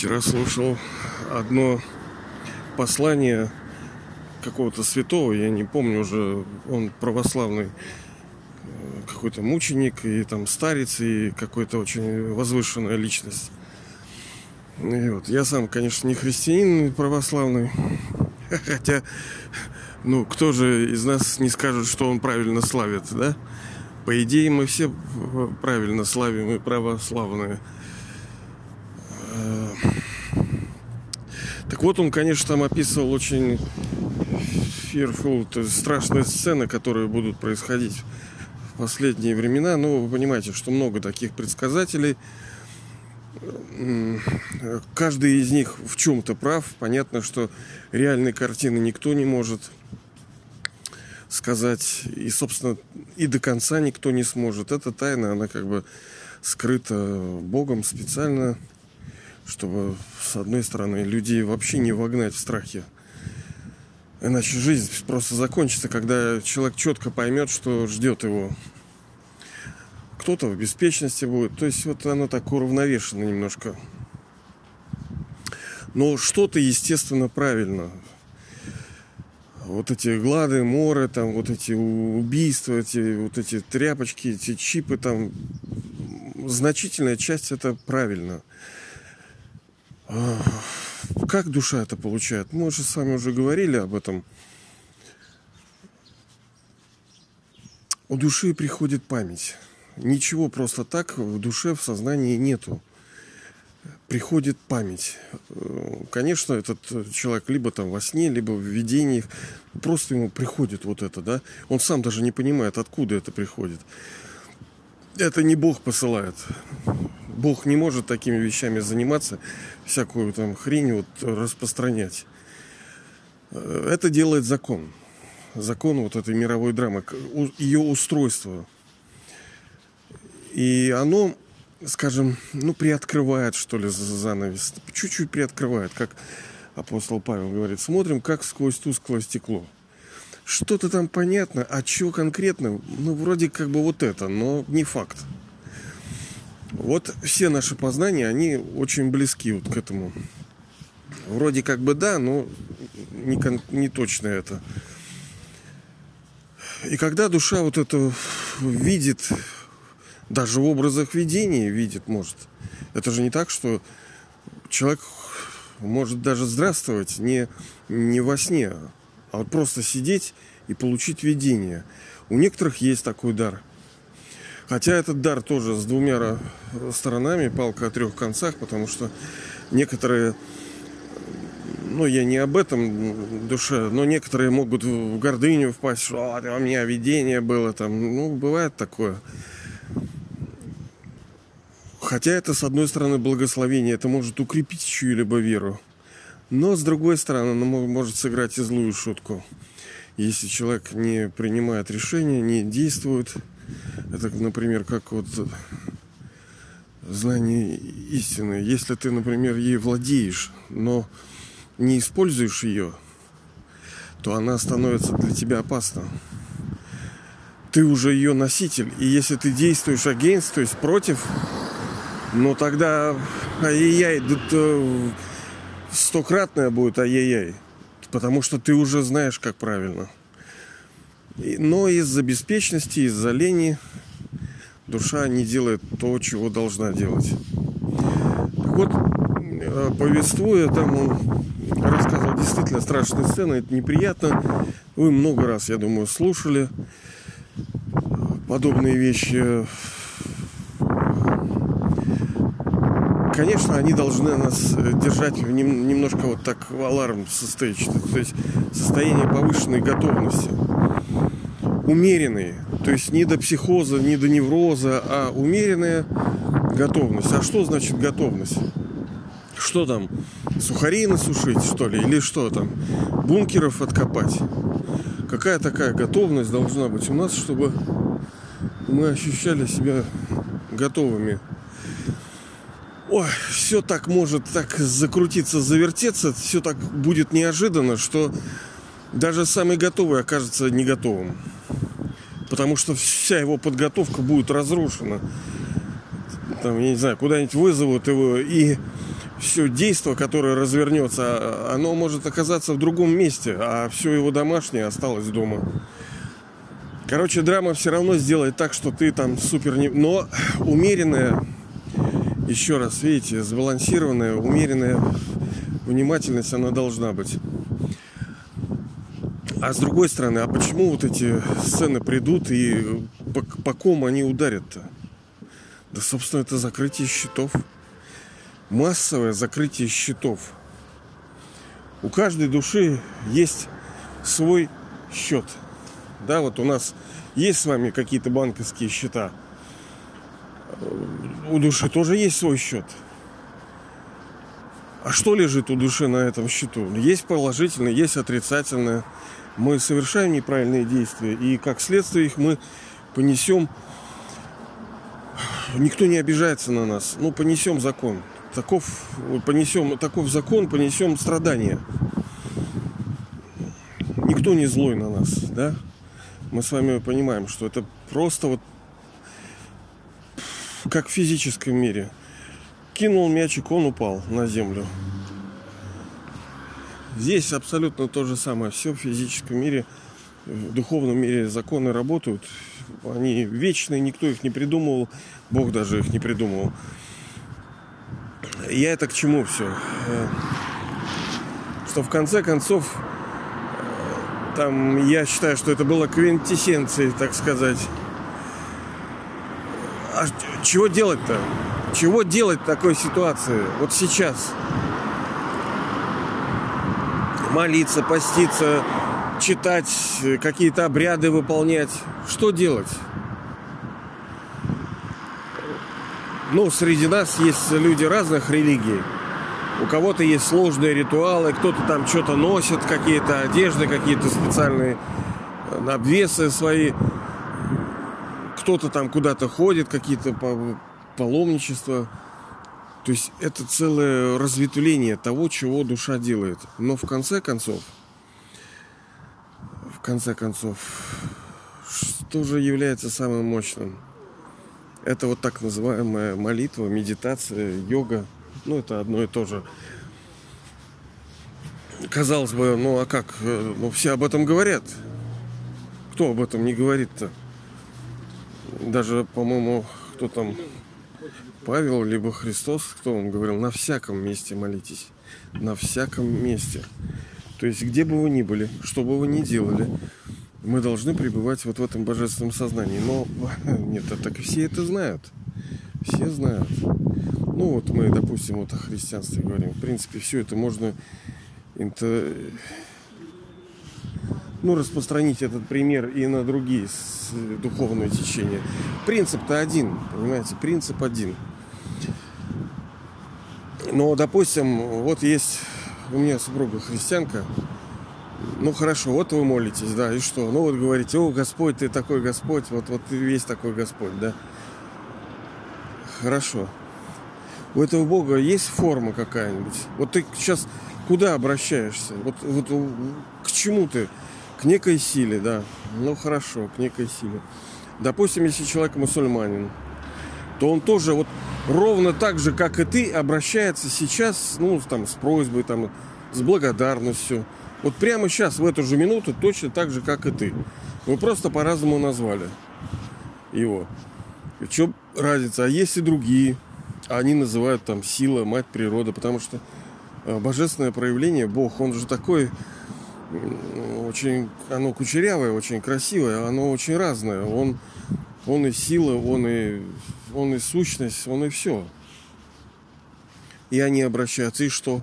Вчера слушал одно послание какого-то святого, я не помню уже, он православный э, какой-то мученик и там старец и какой-то очень возвышенная личность. И вот я сам, конечно, не христианин православный, хотя, ну, кто же из нас не скажет, что он правильно славит, да? По идее, мы все правильно славим и православные. Так вот, он, конечно, там описывал очень fearful, то есть страшные сцены, которые будут происходить в последние времена. Ну, вы понимаете, что много таких предсказателей. Каждый из них в чем-то прав. Понятно, что реальной картины никто не может сказать. И, собственно, и до конца никто не сможет. Эта тайна, она как бы скрыта Богом специально, чтобы, с одной стороны, людей вообще не вогнать в страхи Иначе жизнь просто закончится, когда человек четко поймет, что ждет его. Кто-то в беспечности будет. То есть вот оно так уравновешено немножко. Но что-то, естественно, правильно. Вот эти глады, моры, там вот эти убийства, эти вот эти тряпочки, эти чипы, там значительная часть это правильно как душа это получает? Мы же с вами уже говорили об этом. У души приходит память. Ничего просто так в душе, в сознании нету. Приходит память. Конечно, этот человек либо там во сне, либо в видениях. Просто ему приходит вот это, да. Он сам даже не понимает, откуда это приходит. Это не Бог посылает. Бог не может такими вещами заниматься, всякую там хрень вот распространять. Это делает закон. Закон вот этой мировой драмы, ее устройство. И оно, скажем, ну, приоткрывает, что ли, занавес. Чуть-чуть приоткрывает, как апостол Павел говорит. Смотрим, как сквозь тусклое стекло. Что-то там понятно, а что конкретно? Ну, вроде как бы вот это, но не факт. Вот все наши познания, они очень близки вот к этому. Вроде как бы да, но не, кон- не точно это. И когда душа вот это видит, даже в образах видения видит, может. Это же не так, что человек может даже здравствовать не, не во сне, а вот просто сидеть и получить видение. У некоторых есть такой дар – Хотя этот дар тоже с двумя сторонами, палка о трех концах, потому что некоторые, ну я не об этом душе, но некоторые могут в гордыню впасть, что а, у меня видение было там. Ну, бывает такое. Хотя это, с одной стороны, благословение, это может укрепить чью-либо веру. Но, с другой стороны, оно может сыграть и злую шутку. Если человек не принимает решения, не действует – это, например, как вот знание истины. Если ты, например, ей владеешь, но не используешь ее, то она становится для тебя опасна. Ты уже ее носитель. И если ты действуешь against, то есть против, ну тогда ай-яй-яй, да стократная будет ай-яй-яй. Потому что ты уже знаешь, как правильно. Но из-за беспечности, из-за лени душа не делает то, чего должна делать. Так вот, э, повествуя, там он рассказывал действительно страшные сцены, это неприятно. Вы много раз, я думаю, слушали подобные вещи. Конечно, они должны нас держать немножко вот так в аларм состоять, то есть состояние повышенной готовности умеренные. То есть не до психоза, не до невроза, а умеренная готовность. А что значит готовность? Что там? Сухари насушить, что ли? Или что там? Бункеров откопать? Какая такая готовность должна быть у нас, чтобы мы ощущали себя готовыми? Ой, все так может так закрутиться, завертеться, все так будет неожиданно, что даже самый готовый окажется не готовым потому что вся его подготовка будет разрушена. Там, я не знаю, куда-нибудь вызовут его, и все действо, которое развернется, оно может оказаться в другом месте, а все его домашнее осталось дома. Короче, драма все равно сделает так, что ты там супер не... Но умеренная, еще раз, видите, сбалансированная, умеренная внимательность, она должна быть. А с другой стороны, а почему вот эти сцены придут и по, по ком они ударят-то? Да, собственно, это закрытие счетов. Массовое закрытие счетов. У каждой души есть свой счет. Да, вот у нас есть с вами какие-то банковские счета. У души тоже есть свой счет. А что лежит у души на этом счету? Есть положительное, есть отрицательное мы совершаем неправильные действия, и как следствие их мы понесем, никто не обижается на нас, ну, понесем закон. Таков, понесем, таков закон, понесем страдания. Никто не злой на нас, да? Мы с вами понимаем, что это просто вот как в физическом мире. Кинул мячик, он упал на землю. Здесь абсолютно то же самое. Все в физическом мире, в духовном мире законы работают. Они вечные, никто их не придумывал. Бог даже их не придумывал. Я это к чему все? Что в конце концов, там, я считаю, что это было квинтэссенцией, так сказать. А чего делать-то? Чего делать в такой ситуации? Вот сейчас молиться, поститься, читать, какие-то обряды выполнять. Что делать? Ну, среди нас есть люди разных религий. У кого-то есть сложные ритуалы, кто-то там что-то носит, какие-то одежды, какие-то специальные э, обвесы свои. Кто-то там куда-то ходит, какие-то паломничества. То есть это целое разветвление того, чего душа делает. Но в конце концов, в конце концов, что же является самым мощным? Это вот так называемая молитва, медитация, йога. Ну, это одно и то же. Казалось бы, ну а как? Ну, все об этом говорят. Кто об этом не говорит-то? Даже, по-моему, кто там Павел, либо Христос, кто он говорил, на всяком месте молитесь. На всяком месте. То есть, где бы вы ни были, что бы вы ни делали, мы должны пребывать вот в этом божественном сознании. Но нет, а так все это знают. Все знают. Ну вот мы, допустим, вот о христианстве говорим. В принципе, все это можно это, ну, распространить этот пример и на другие духовные течения. Принцип-то один, понимаете, принцип один – но, допустим, вот есть у меня супруга христианка. Ну хорошо, вот вы молитесь, да, и что? Ну вот говорите, о, Господь, ты такой Господь, вот, вот ты весь такой Господь, да. Хорошо. У этого Бога есть форма какая-нибудь? Вот ты сейчас куда обращаешься? Вот, вот к чему ты? К некой силе, да. Ну хорошо, к некой силе. Допустим, если человек мусульманин, то он тоже вот ровно так же, как и ты, обращается сейчас, ну, там, с просьбой, там, с благодарностью. Вот прямо сейчас, в эту же минуту, точно так же, как и ты. Мы просто по-разному назвали его. И что разница? А есть и другие. Они называют там сила, мать природа, потому что э, божественное проявление, Бог, он же такой очень, оно кучерявое, очень красивое, оно очень разное. Он, он и сила, он и он и сущность, он и все. И они обращаются, и что?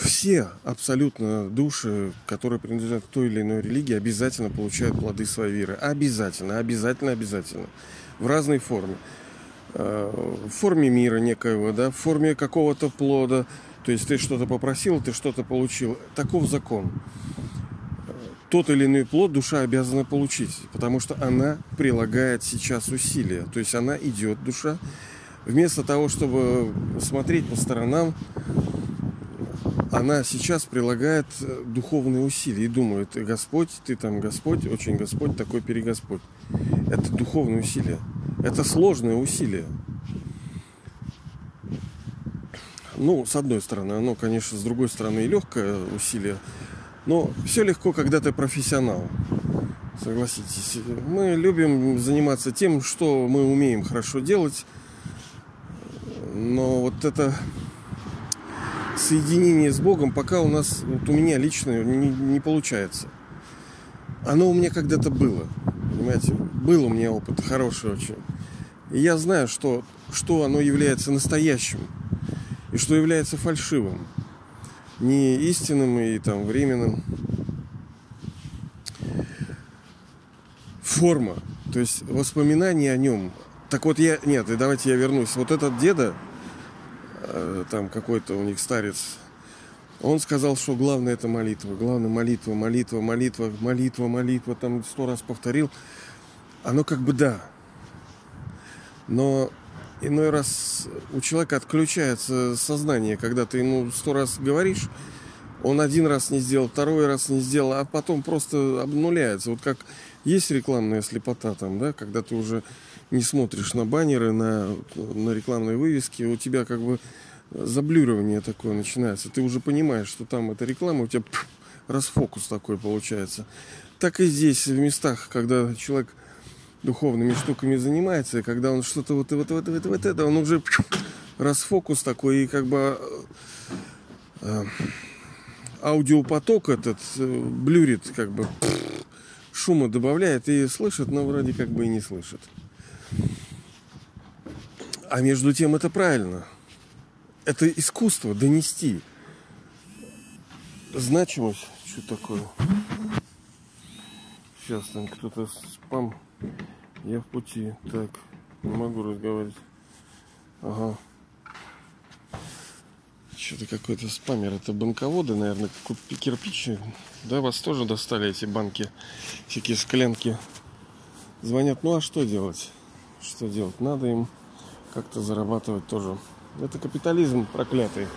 Все абсолютно души, которые принадлежат к той или иной религии, обязательно получают плоды своей веры. Обязательно, обязательно, обязательно. В разной форме. Э, в форме мира некоего, да, в форме какого-то плода. То есть ты что-то попросил, ты что-то получил. Таков закон тот или иной плод душа обязана получить, потому что она прилагает сейчас усилия. То есть она идет, душа, вместо того, чтобы смотреть по сторонам, она сейчас прилагает э, духовные усилия и думает, Господь, ты там Господь, очень Господь, такой перегосподь. Это духовные усилия. Это сложные усилия. Ну, с одной стороны, оно, конечно, с другой стороны и легкое усилие. Но все легко, когда ты профессионал. Согласитесь. Мы любим заниматься тем, что мы умеем хорошо делать. Но вот это соединение с Богом пока у нас, вот у меня лично не, не получается. Оно у меня когда-то было. Понимаете? Был у меня опыт хороший очень. И я знаю, что, что оно является настоящим и что является фальшивым, не истинным и там временным. Форма, то есть воспоминания о нем. Так вот я, нет, и давайте я вернусь. Вот этот деда, э, там какой-то у них старец, он сказал, что главное это молитва. Главное молитва, молитва, молитва, молитва, молитва. Там сто раз повторил. Оно как бы да. Но иной раз у человека отключается сознание, когда ты ему сто раз говоришь, он один раз не сделал, второй раз не сделал, а потом просто обнуляется. Вот как есть рекламная слепота там, да, когда ты уже не смотришь на баннеры, на, на рекламные вывески, у тебя как бы заблюривание такое начинается. Ты уже понимаешь, что там это реклама, у тебя расфокус такой получается. Так и здесь, в местах, когда человек духовными штуками занимается, и когда он что-то вот, вот, вот, вот, вот это, он уже расфокус такой, и как бы э, аудиопоток этот э, блюрит, как бы шума добавляет и слышит, но вроде как бы и не слышит. А между тем это правильно. Это искусство донести значимость. Что такое? Сейчас там кто-то спам я в пути. Так, не могу разговаривать. Ага. Что-то какой-то спамер. Это банководы, наверное, кирпичи. Да, вас тоже достали эти банки, всякие склянки. Звонят, ну а что делать? Что делать? Надо им как-то зарабатывать тоже. Это капитализм проклятый.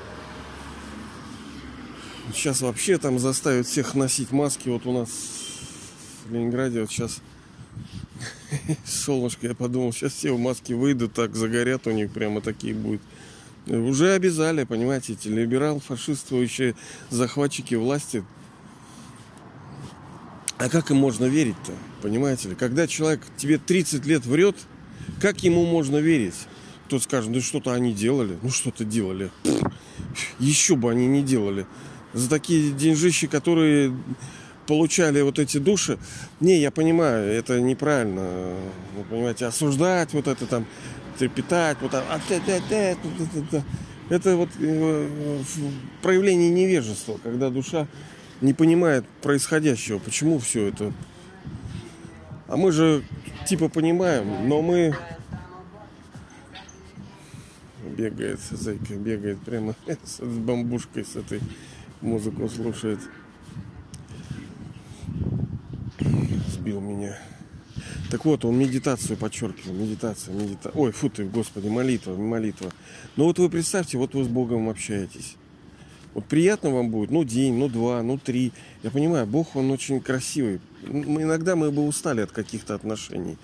Сейчас вообще там заставят всех носить маски. Вот у нас в Ленинграде вот сейчас солнышко, я подумал, сейчас все в маске выйдут, так загорят у них прямо такие будут. Уже обязали, понимаете, эти либерал, фашистствующие захватчики власти. А как им можно верить-то, понимаете ли? Когда человек тебе 30 лет врет, как ему можно верить? Кто-то скажет, ну что-то они делали. Ну что-то делали. Еще бы они не делали. За такие деньжищи, которые получали вот эти души. Не, я понимаю, это неправильно. Вы понимаете, осуждать вот это там, трепетать, вот это, это вот э, проявление невежества, когда душа не понимает происходящего, почему все это. А мы же типа понимаем, но мы бегает, зайка бегает прямо с бамбушкой с этой музыку слушает. Сбил меня. Так вот, он медитацию подчеркивал. Медитация, медитация. Ой, фу ты, господи, молитва, молитва. Ну вот вы представьте, вот вы с Богом общаетесь. Вот приятно вам будет, ну день, ну два, ну три. Я понимаю, Бог, он очень красивый. Мы, иногда мы бы устали от каких-то отношений.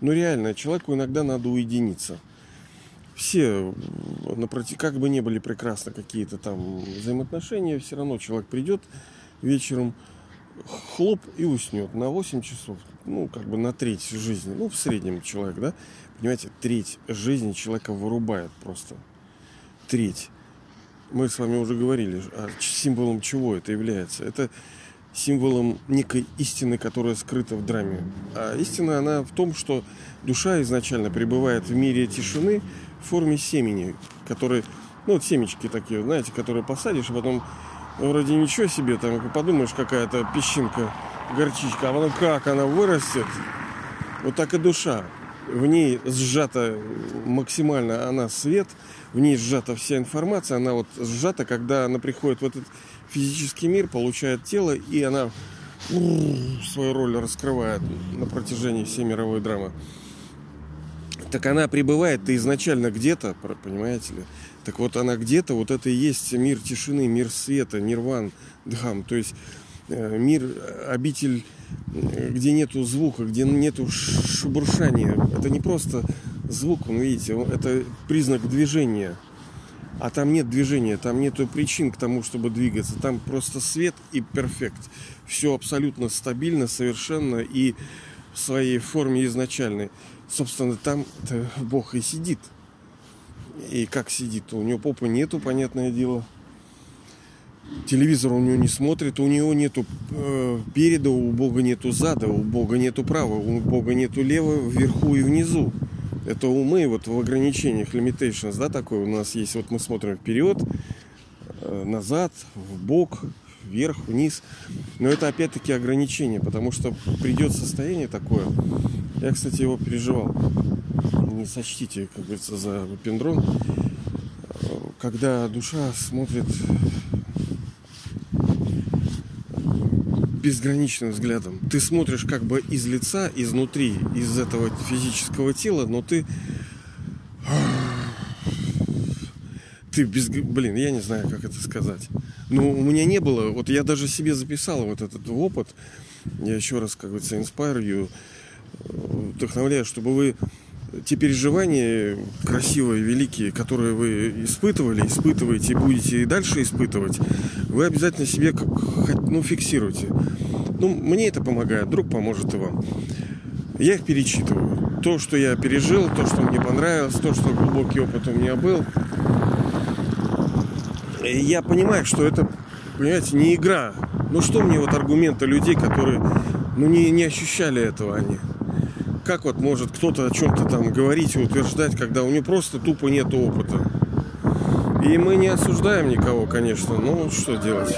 Но реально, человеку иногда надо уединиться. Все, напротив, как бы не были прекрасны какие-то там взаимоотношения, все равно человек придет вечером, хлоп и уснет на 8 часов, ну, как бы на треть жизни, ну, в среднем человек, да, понимаете, треть жизни человека вырубает просто. Треть. Мы с вами уже говорили, а символом чего это является. Это символом некой истины, которая скрыта в драме. А истина, она в том, что душа изначально пребывает в мире тишины в форме семени, которые, ну, вот семечки такие, знаете, которые посадишь, а потом вроде ничего себе, там подумаешь, какая-то песчинка, горчичка, а она как она вырастет, вот так и душа. В ней сжата максимально она свет, в ней сжата вся информация, она вот сжата, когда она приходит в этот физический мир, получает тело, и она свою роль раскрывает на протяжении всей мировой драмы. Так она пребывает-то изначально где-то, понимаете ли? Так вот она где-то, вот это и есть мир тишины, мир света, нирван, дхам. То есть э, мир, обитель, где нету звука, где нету шебуршания. Это не просто звук, вы видите, это признак движения. А там нет движения, там нет причин к тому, чтобы двигаться. Там просто свет и перфект. Все абсолютно стабильно, совершенно и в своей форме изначальной. Собственно, там Бог и сидит. И как сидит? У него попы нету, понятное дело. Телевизор у него не смотрит, у него нету э, переда, у Бога нету зада, у Бога нету права, у Бога нету лево, вверху и внизу. Это умы вот в ограничениях, limitations, да, такое у нас есть. Вот мы смотрим вперед, э, назад, в бок, вверх, вниз. Но это опять-таки ограничение, потому что придет состояние такое. Я, кстати, его переживал. Не сочтите, как говорится, за пендрон. Когда душа смотрит безграничным взглядом. Ты смотришь как бы из лица, изнутри, из этого физического тела, но ты... Ты без... Блин, я не знаю, как это сказать. Но у меня не было... Вот я даже себе записал вот этот опыт. Я еще раз, как говорится, inspire you, вдохновляю, чтобы вы те переживания красивые, великие, которые вы испытывали, испытываете и будете и дальше испытывать, вы обязательно себе как, ну, фиксируйте. Ну, мне это помогает, друг поможет и вам. Я их перечитываю. То, что я пережил, то, что мне понравилось, то, что глубокий опыт у меня был. И я понимаю, что это, понимаете, не игра. Ну что мне вот аргументы людей, которые ну, не, не ощущали этого они как вот может кто-то о чем-то там говорить и утверждать, когда у него просто тупо нет опыта. И мы не осуждаем никого, конечно, но что делать?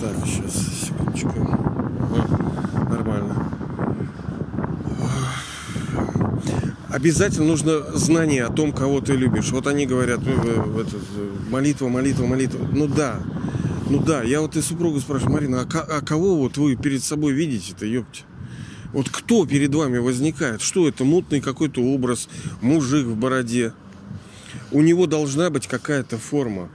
Так, сейчас, секундочку. Нормально. Обязательно нужно знание о том, кого ты любишь. Вот они говорят, молитва, молитва, молитва. Ну да, ну да, я вот и супругу спрашиваю, Марина, а, а кого вот вы перед собой видите-то, ёпте? Вот кто перед вами возникает? Что это? Мутный какой-то образ, мужик в бороде. У него должна быть какая-то форма.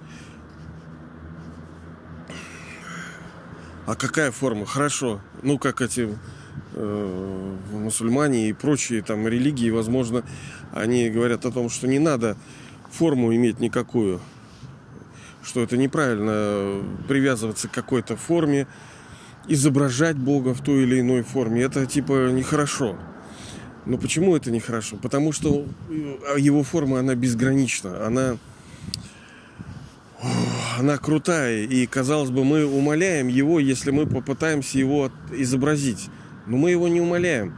А какая форма? Хорошо. Ну, как эти э, мусульмане и прочие там религии, возможно, они говорят о том, что не надо форму иметь никакую что это неправильно привязываться к какой-то форме, изображать Бога в той или иной форме. Это типа нехорошо. Но почему это нехорошо? Потому что э, его форма, она безгранична. Она, она крутая. И, казалось бы, мы умоляем его, если мы попытаемся его изобразить. Но мы его не умоляем.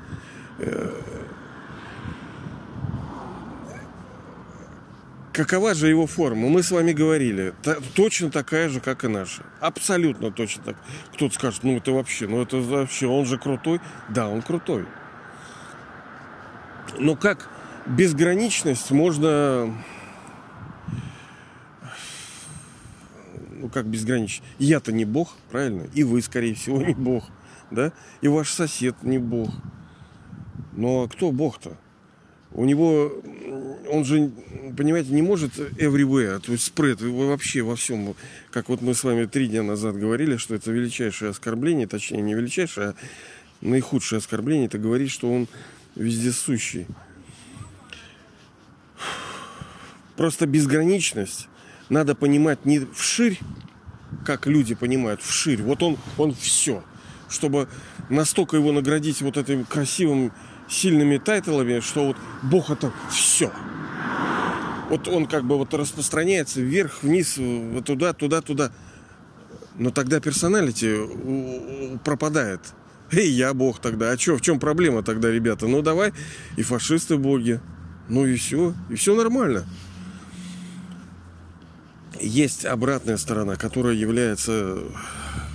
Какова же его форма? Мы с вами говорили. точно такая же, как и наша. Абсолютно точно так. Кто-то скажет, ну это вообще, ну это вообще, он же крутой. Да, он крутой. Но как безграничность можно... Ну как безграничность? Я-то не бог, правильно? И вы, скорее всего, не бог. Да? И ваш сосед не бог. Но кто бог-то? У него, он же, понимаете, не может everywhere, то есть спред вообще во всем. Как вот мы с вами три дня назад говорили, что это величайшее оскорбление, точнее не величайшее, а наихудшее оскорбление, это говорить, что он вездесущий. Просто безграничность надо понимать не вширь, как люди понимают, вширь. Вот он, он все. Чтобы настолько его наградить вот этим красивым сильными тайтлами, что вот Бог это все. Вот он как бы вот распространяется вверх, вниз, вот туда, туда, туда. Но тогда персоналити пропадает. Эй, я бог тогда. А что, в чем проблема тогда, ребята? Ну давай, и фашисты боги. Ну и все. И все нормально. Есть обратная сторона, которая является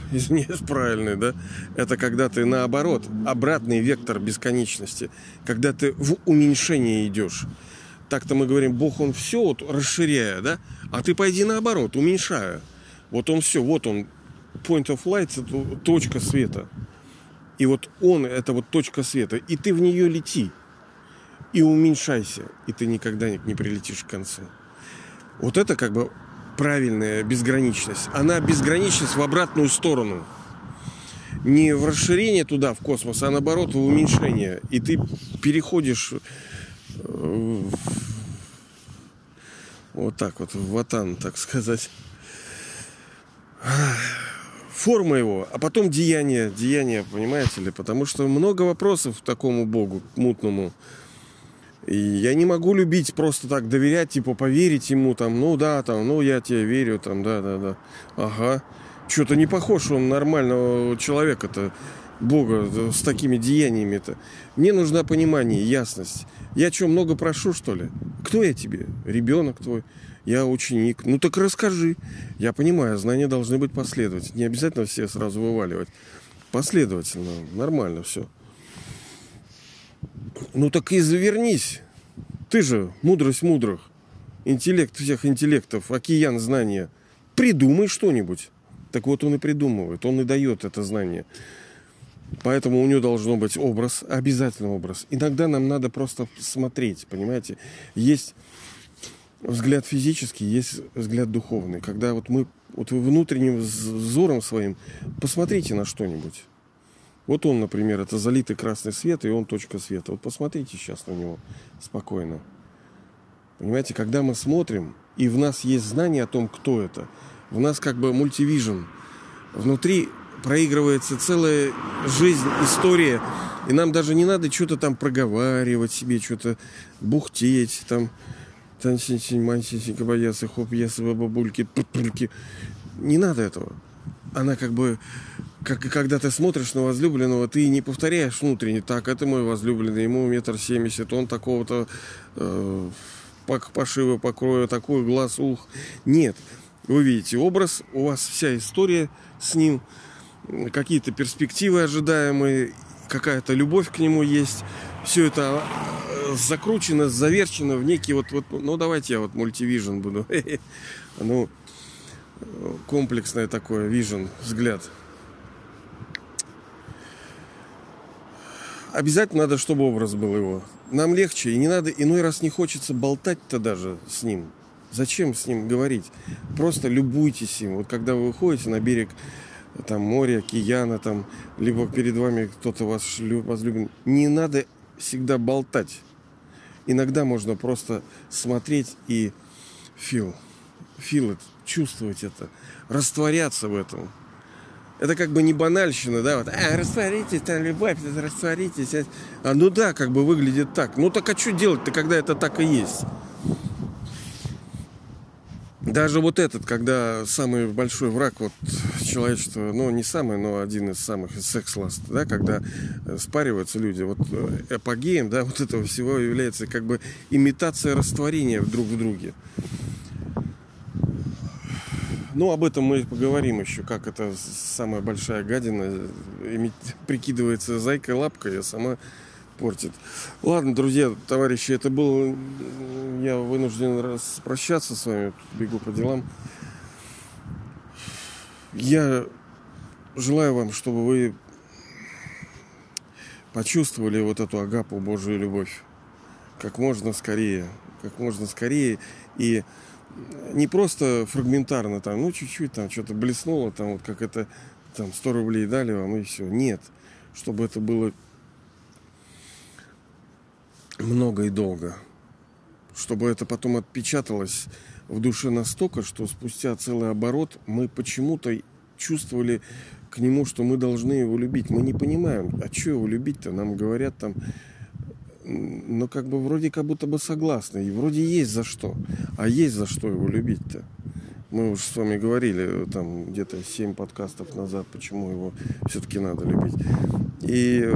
извиняюсь, правильный, да? Это когда ты наоборот, обратный вектор бесконечности, когда ты в уменьшение идешь. Так-то мы говорим, Бог, Он все вот расширяя, да? А ты пойди наоборот, уменьшая. Вот Он все, вот Он, point of light, это точка света. И вот Он, это вот точка света. И ты в нее лети. И уменьшайся. И ты никогда не прилетишь к концу. Вот это как бы правильная безграничность. Она безграничность в обратную сторону. Не в расширение туда, в космос, а наоборот в уменьшение. И ты переходишь э, вот так вот, в ватан, так сказать. Форма его, а потом деяние, деяние, понимаете ли? Потому что много вопросов такому Богу мутному. И я не могу любить просто так, доверять, типа, поверить ему, там, ну да, там, ну я тебе верю, там, да, да, да. Ага. Что-то не похож он нормального человека-то, Бога, с такими деяниями-то. Мне нужна понимание, ясность. Я что, много прошу, что ли? Кто я тебе? Ребенок твой? Я ученик. Ну так расскажи. Я понимаю, знания должны быть последовательны. Не обязательно все сразу вываливать. Последовательно. Нормально все. Ну так и завернись. Ты же мудрость мудрых. Интеллект всех интеллектов. Океан знания. Придумай что-нибудь. Так вот он и придумывает. Он и дает это знание. Поэтому у него должно быть образ, обязательно образ. Иногда нам надо просто смотреть, понимаете? Есть взгляд физический, есть взгляд духовный. Когда вот мы вот внутренним взором своим посмотрите на что-нибудь. Вот он, например, это залитый красный свет, и он точка света. Вот посмотрите сейчас на него спокойно. Понимаете, когда мы смотрим, и в нас есть знание о том, кто это, в нас как бы мультивижн. Внутри проигрывается целая жизнь, история. И нам даже не надо что-то там проговаривать себе, что-то бухтеть, там, танчинь, мансинь, кабаясы, хоп, ясы, бабульки. Не надо этого. Она как бы, как когда ты смотришь на возлюбленного, ты не повторяешь внутренне, так, это мой возлюбленный, ему метр семьдесят, он такого-то э, пошива, покроя, такой глаз, ух. Нет. Вы видите образ, у вас вся история с ним – какие-то перспективы ожидаемые, какая-то любовь к нему есть. Все это э, закручено, заверчено в некий вот, вот ну давайте я вот мультивижн буду. Ну, комплексное такое вижен, взгляд. Обязательно надо, чтобы образ был его. Нам легче, и не надо, иной раз не хочется болтать-то даже с ним. Зачем с ним говорить? Просто любуйтесь им. Вот когда вы выходите на берег там море, океана, там, либо перед вами кто-то вас возлюбен. Не надо всегда болтать. Иногда можно просто смотреть и feel, feel it, чувствовать это, растворяться в этом. Это как бы не банальщина, да, вот, а, растворитесь, там, любовь, растворитесь. А, ну да, как бы выглядит так. Ну так а что делать-то, когда это так и есть? Даже вот этот, когда самый большой враг вот человечества, ну не самый, но один из самых секс-ласт, да, когда э, спариваются люди, вот эпогеем, да, вот этого всего является как бы имитация растворения друг в друге. Ну, об этом мы поговорим еще, как это самая большая гадина прикидывается зайкой лапкой, а сама портит. Ладно, друзья, товарищи, это был... Я вынужден распрощаться с вами. Бегу по делам. Я желаю вам, чтобы вы почувствовали вот эту агапу, Божию любовь как можно скорее. Как можно скорее. И не просто фрагментарно там, ну, чуть-чуть там что-то блеснуло, там вот как это, там 100 рублей дали вам и все. Нет. Чтобы это было много и долго. Чтобы это потом отпечаталось в душе настолько, что спустя целый оборот мы почему-то чувствовали к нему, что мы должны его любить. Мы не понимаем, а что его любить-то? Нам говорят там, но как бы вроде как будто бы согласны. И вроде есть за что. А есть за что его любить-то. Мы уже с вами говорили там где-то 7 подкастов назад, почему его все-таки надо любить. И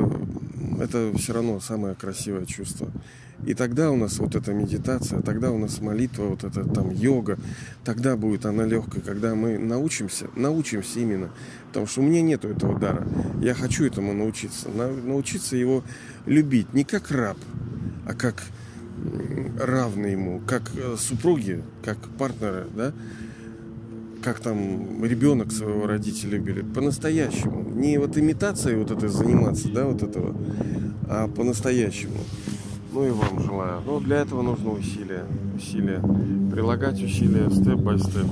это все равно самое красивое чувство. И тогда у нас вот эта медитация, тогда у нас молитва, вот эта там йога, тогда будет она легкой, когда мы научимся, научимся именно, потому что у меня нету этого дара. Я хочу этому научиться, научиться его любить не как раб, а как равный ему, как э, супруги, как партнеры, да, как там ребенок своего родителя любили, по-настоящему. Не вот имитацией вот этой заниматься, да, вот этого, а по-настоящему. Ну и вам желаю. Но для этого нужно усилия. Усилия. Прилагать усилия степ-бай-степ.